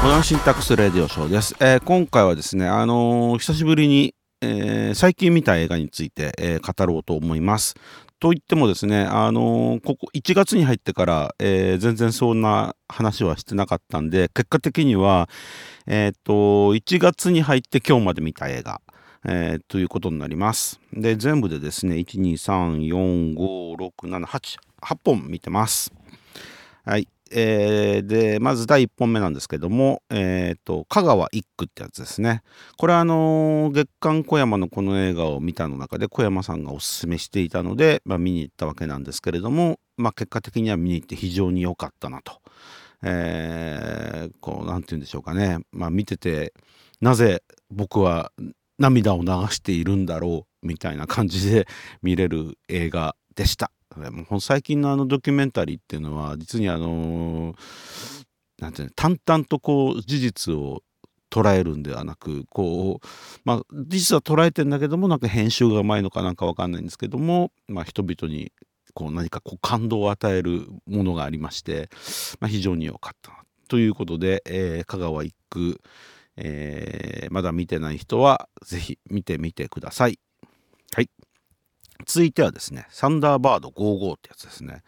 モダンシンタックスレディオショーです、えー今回はですね、あのー久しぶりに、えー最近見た映画について、えー語ろうと思います。といってもですね、あのーここ1月に入ってから、えー全然そんな話はしてなかったんで、結果的には、えーと、1月に入って今日まで見た映画、えーということになります。で、全部でですね、1、2、3、4、5、6、7、8、8本見てます。はい。えーで、まず第1本目なんですけども、えっ、と、香川一区ってやつですね。これはあのー月刊小山のこの映画を見たの中で小山さんがおすすめしていたので、まあ、見に行ったわけなんですけれども、まあ、結果的には見に行って非常に良かったなと。えーこう、なんて言うんでしょうかね。まあ、見てて、なぜ僕は涙を流しているんだろうみたいな感じで見れる映画でした。もう最近のあのドキュメンタリーっていうのは実にあのなんていうの淡々とこう事実を捉えるんではなくこうまあ事実は捉えてんだけどもなんか編集がうまいのかなんかわかんないんですけども、まあ、人々にこう何かこう感動を与えるものがありまして、まあ、非常に良かったなということで、えー香川一区、えーまだ見てない人はぜひ見てみてくださ。い続いてはですね、サンダーバード55ってやつですね。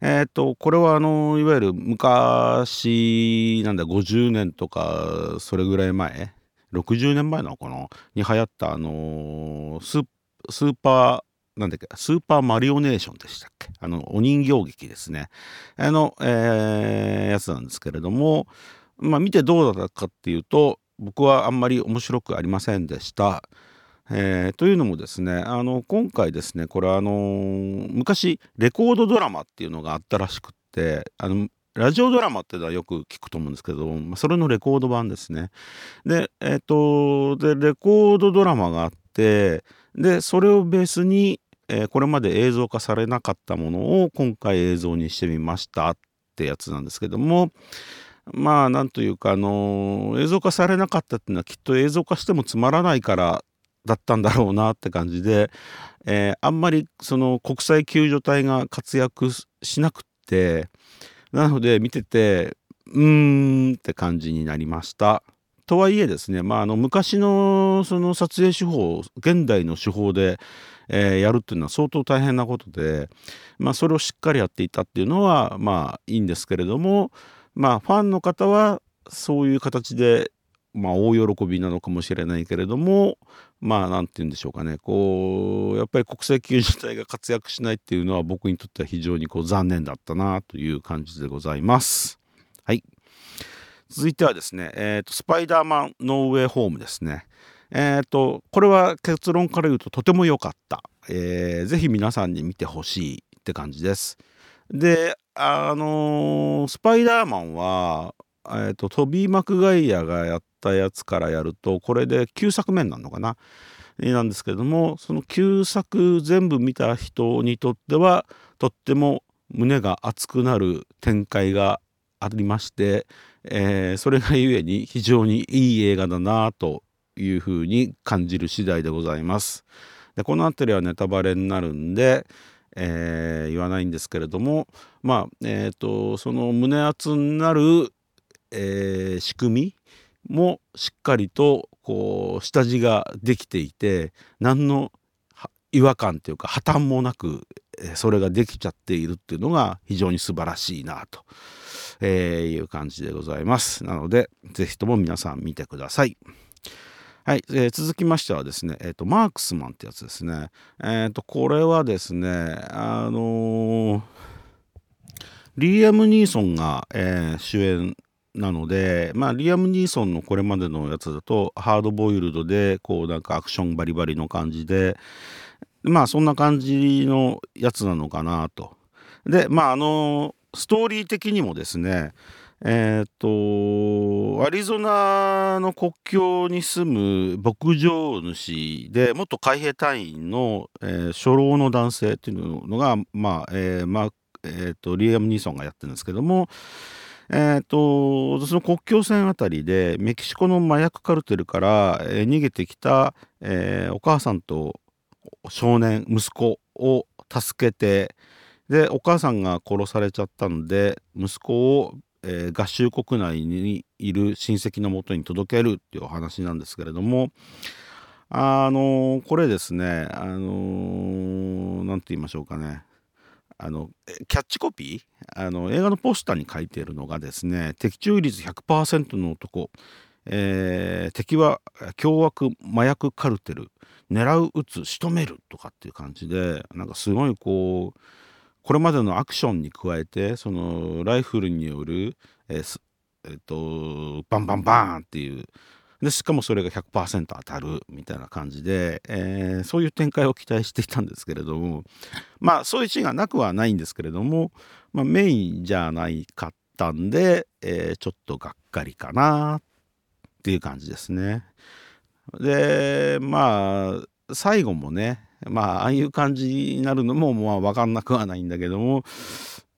えっ、と、これはあの、いわゆる昔、なんだ、50年とか、それぐらい前、60年前のかなに流行ったあのスー、スーパー、なんだっけ、スーパーマリオネーションでしたっけ？あの、お人形劇ですね。あの、えーやつなんですけれども、まあ見てどうだったかっていうと、僕はあんまり面白くありませんでした。えーというのもですねあの今回ですねこれあのー昔レコードドラマっていうのがあったらしくってあのラジオドラマっていうのはよく聞くと思うんですけど、まあ、それのレコード版ですね。でえっ、とでレコードドラマがあってでそれをベースに、えーこれまで映像化されなかったものを今回映像にしてみましたってやつなんですけどもまあなんというかあの映像化されなかったっていうのはきっと映像化してもつまらないからだったんだろうなって感じで、えーあんまりその国際救助隊が活躍しなくってなので見ててうーんって感じになりました。とはいえですね、まあ、あの昔のその撮影手法現代の手法で、えーやるっていうのは相当大変なことで、まあ、それをしっかりやっていたっていうのはまあいいんですけれどもまあファンの方はそういう形でまあ大喜びなのかもしれないけれどもまあなんて言うんでしょうかねこうやっぱり国際救助隊が活躍しないっていうのは僕にとっては非常にこう残念だったなという感じでございます。はい続いてはですね、えーとスパイダーマンノーウェイホームですね。えーとこれは結論から言うととても良かった、えーぜひ皆さんに見てほしいって感じです。であのースパイダーマンは、えーとトビー・マクガイアがやったやつからやるとこれで9作目なのかな？なんですけれどもその9作全部見た人にとってはとっても胸が熱くなる展開がありまして、えーそれがゆえに非常にいい映画だなというふうに感じる次第でございます。でこの辺りはネタバレになるんで、えー言わないんですけれどもまあえっ、とその胸熱になる、えー仕組みもしっかりとこう下地ができていて何の違和感というか破綻もなくそれができちゃっているっていうのが非常に素晴らしいなと、えーいう感じでございます。なのでぜひとも皆さん見てください。はい、えー続きましてはですね、えーとマークスマンってやつですね。えーとこれはですねあのーリーアム・ニーソンが、えー主演なので、まあ、リアム・ニーソンのこれまでのやつだとハードボイルドでこうなんかアクションバリバリの感じでまあそんな感じのやつなのかなと。でまああのストーリー的にもですねえっ、とアリゾナの国境に住む牧場主で元海兵隊員の、えー初老の男性っていうのが、まあえーマークえーと、リアム・ニーソンがやってるんですけども、えーと、その国境線あたりでメキシコの麻薬カルテルから、え、逃げてきた、えー、お母さんと少年息子を助けてでお母さんが殺されちゃったので息子を、えー、合衆国内にいる親戚のもとに届けるっていうお話なんですけれどもあのこれですねあの何て言いましょうかね。あのキャッチコピー？あの映画のポスターに書いているのがですね的中率100%の男、えー、敵は凶悪麻薬カルテル。狙う撃つ仕留めるとかっていう感じでなんかすごいこうこれまでのアクションに加えてそのライフルによる、えーえー、とバンバンバーンっていうでしかもそれが100%当たるみたいな感じで、えー、そういう展開を期待していたんですけれどもまあそういうシーンがなくはないんですけれども、まあ、メインじゃないかったんで、えー、ちょっとがっかりかなっていう感じですね。でまあ最後もねまあああいう感じになるのもまあ分かんなくはないんだけども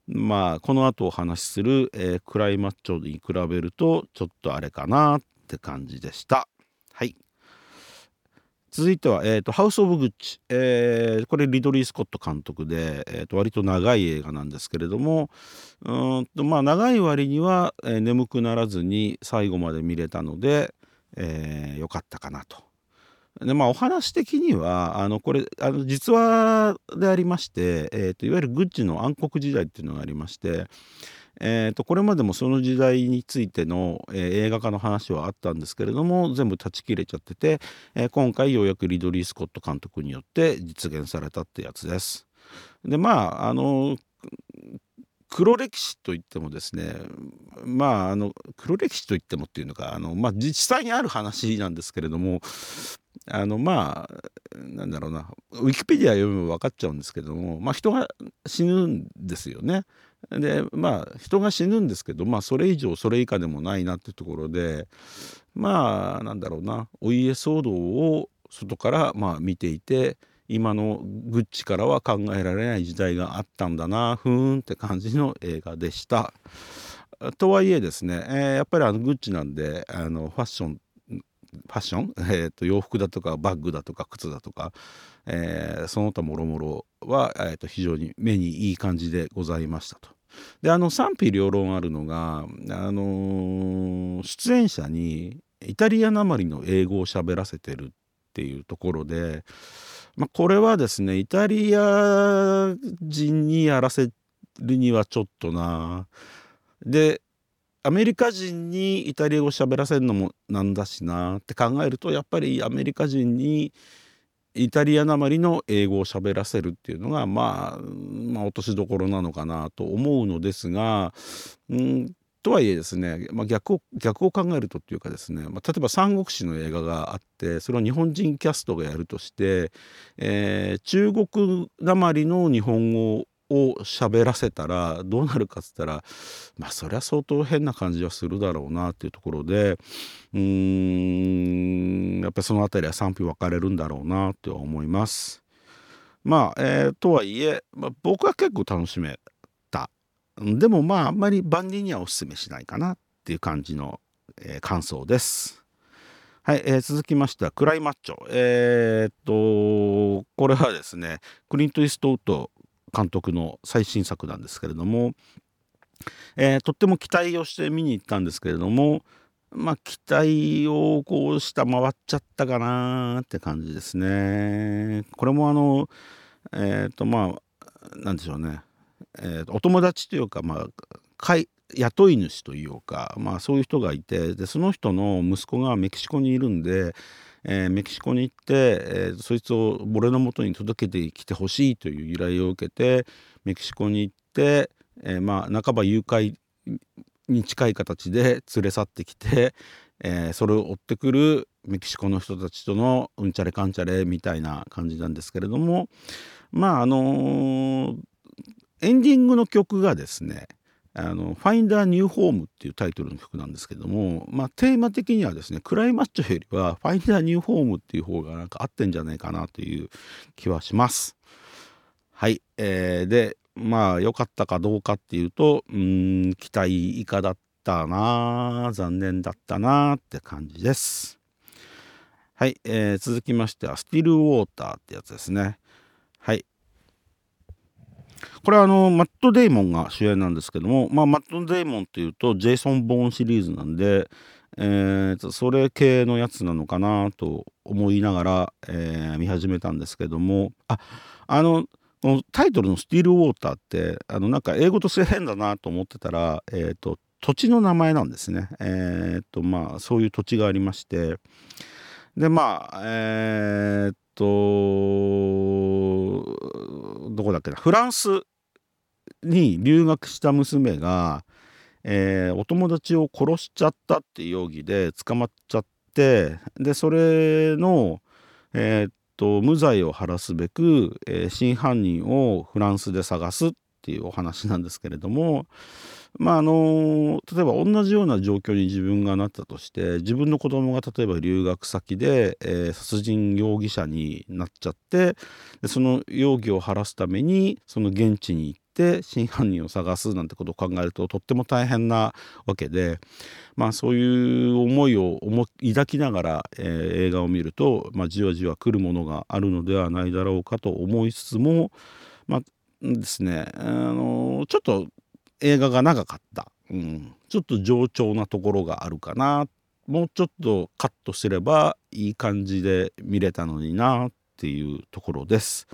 まあこの後お話しする、えー、クライマッチョに比べるとちょっとあれかなっって感じでした。はい。続いては、えーと、ハウス・オブ・グッチ、えー、これリドリー・スコット監督で、えーと、割と長い映画なんですけれどもうんと、まあ、長い割には、えー、眠くならずに最後まで見れたので、えー、よかったかなと。でまあお話的にはあのこれあの実話でありまして、えーと、いわゆるグッチの暗黒時代っていうのがありまして、えーと、これまでもその時代についての、えー、映画化の話はあったんですけれども全部断ち切れちゃってて、えー、今回ようやくリドリー・スコット監督によって実現されたってやつです。でまああの黒歴史といってもですねまああの黒歴史といってもっていうのかあの、まあ、実際にある話なんですけれどもあのまあなんだろうなウィキペディア読めば分かっちゃうんですけども、まあ、人が死ぬんですよね。でまあ人が死ぬんですけどまあそれ以上それ以下でもないなっていうところでまあなんだろうなお家騒動を外からまあ見ていて今のグッチからは考えられない時代があったんだなふーんって感じの映画でした。とはいえですね、えー、やっぱりあのグッチなんであのファッションファッション、えー、と洋服だとかバッグだとか靴だとか、えー、その他もろもろは、えー、と非常に目にいい感じでございましたと。であの賛否両論あるのが、あのー、出演者にイタリアなまりの英語を喋らせてるっていうところで、まあ、これはですねイタリア人にやらせるにはちょっとなでアメリカ人にイタリア語喋らせるのもなんだしなって考えるとやっぱりアメリカ人にイタリアなまりの英語を喋らせるっていうのが、まあ、まあ落としどころなのかなと思うのですが、うん、とはいえですね、まあ、逆を逆を考えるとっていうかですね、まあ、例えば「三国志」の映画があってそれを日本人キャストがやるとして、えー、中国なまりの日本語を喋らせたらどうなるかっつったらまあそりゃ相当変な感じはするだろうなっていうところでうーんやっぱりその辺りは賛否分かれるんだろうなって思います。まあ、えー、とはいえ、まあ、僕は結構楽しめたでもまああんまり万人にはおすすめしないかなっていう感じの、えー、感想です。はい、えー、続きましてはクライマッチョ。えー、っと、これはですね、クリント・イーストウッド監督の最新作なんですけれども、えー、とっても期待をして見に行ったんですけれどもまあ期待をこう下回っちゃったかなって感じですね。これもあのえっ、ー、とまあなんでしょうね、えー、お友達というかまあかい雇い主というか、まあ、そういう人がいてでその人の息子がメキシコにいるんでえー、メキシコに行って、えー、そいつを俺のもとに届けてきてほしいという依頼を受けてメキシコに行って、えー、まあ半ば誘拐に近い形で 連れ去ってきて、えー、それを追ってくるメキシコの人たちとのうんちゃれかんちゃれみたいな感じなんですけれどもまああのー、エンディングの曲がですねあの「ファインダーニューホーム」っていうタイトルの曲なんですけども、まあ、テーマ的にはですねクライマッチョよりは「ファインダーニューホーム」っていう方がなんか合ってんじゃないかなという気はします。はい、えー、でまあ良かったかどうかっていうとうん期待以下だったな残念だったなって感じです。はい、えー、続きましてはスティルウォーターってやつですね。はい。これはあのマット・デイモンが主演なんですけども、まあ、マット・デイモンっていうとジェイソン・ボーンシリーズなんで、えー、それ系のやつなのかなと思いながら、えー、見始めたんですけどもああのこのタイトルの「スティール・ウォーター」ってあのなんか英語として変だなと思ってたら、えーと、土地の名前なんですね。えーとまあ、そういう土地がありましてでまあえー、っとこだっけな。フランスに留学した娘が、えー、お友達を殺しちゃったっていう容疑で捕まっちゃってでそれの、えー、っと無罪を晴らすべく、えー、真犯人をフランスで探すっていうお話なんですけれどもまああの例えば同じような状況に自分がなったとして自分の子供が例えば留学先で、えー、殺人容疑者になっちゃってでその容疑を晴らすためにその現地に行って真犯人を探すなんてことを考えるととっても大変なわけで、まあ、そういう思いを抱きながら、えー、映画を見ると、まあ、じわじわ来るものがあるのではないだろうかと思いつつも、まあですね、あのちょっと映画が長かった、うん、ちょっと冗長なところがあるかなもうちょっとカットすればいい感じで見れたのになっていうところです。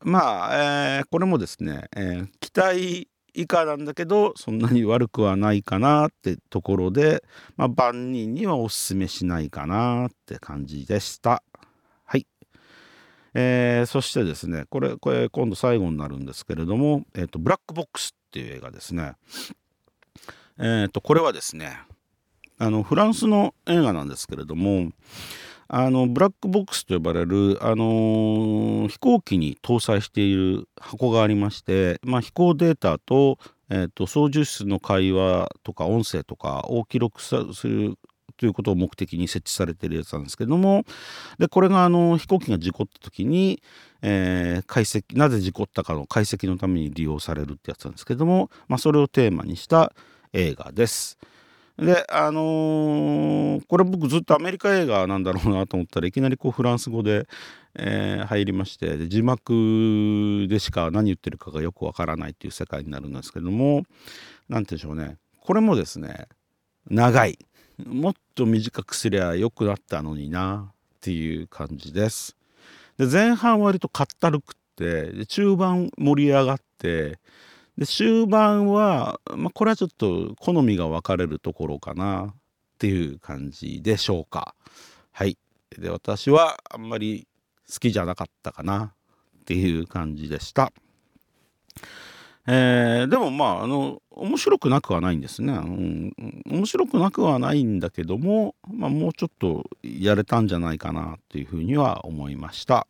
まあ、えー、これもですね、えー、期待以下なんだけどそんなに悪くはないかなってところで、まあ、万人にはおすすめしないかなって感じでした。えー、そしてですねこれこれ今度最後になるんですけれども「えーと、ブラックボックス」っていう映画ですね。えーと、これはですねあのフランスの映画なんですけれどもあのブラックボックスと呼ばれる、あのー、飛行機に搭載している箱がありまして、まあ、飛行データと,、えーと操縦室の会話とか音声とかを記録するということを目的に設置されてるやつなんですけどもでこれがあの飛行機が事故った時に、えー、解析なぜ事故ったかの解析のために利用されるってやつなんですけども、まあ、それをテーマにした映画です。であのー、これ僕ずっとアメリカ映画なんだろうなと思ったらいきなりこうフランス語で、えー、入りましてで字幕でしか何言ってるかがよくわからないっていう世界になるんですけども何て言うんでしょうねこれもですね長いもっと短くすりゃよくなったのになっていう感じです。で前半割とかったるくってで中盤盛り上がってで終盤は、まあ、これはちょっと好みが分かれるところかなっていう感じでしょうか。はい。で私はあんまり好きじゃなかったかなっていう感じでした。えー、でもまああの面白くなくはないんですね、うん、面白くなくはないんだけども、まあ、もうちょっとやれたんじゃないかなというふうには思いました。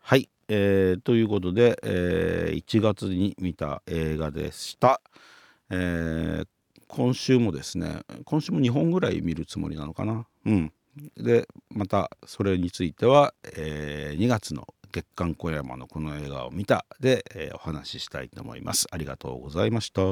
はい、えー、ということで、えー、1月に見た映画でした、えー、今週もですね今週も2本ぐらい見るつもりなのかな。うん。でまたそれについては、えー、2月の月刊小山のこの映画を見たで、えー、お話ししたいと思います。ありがとうございました。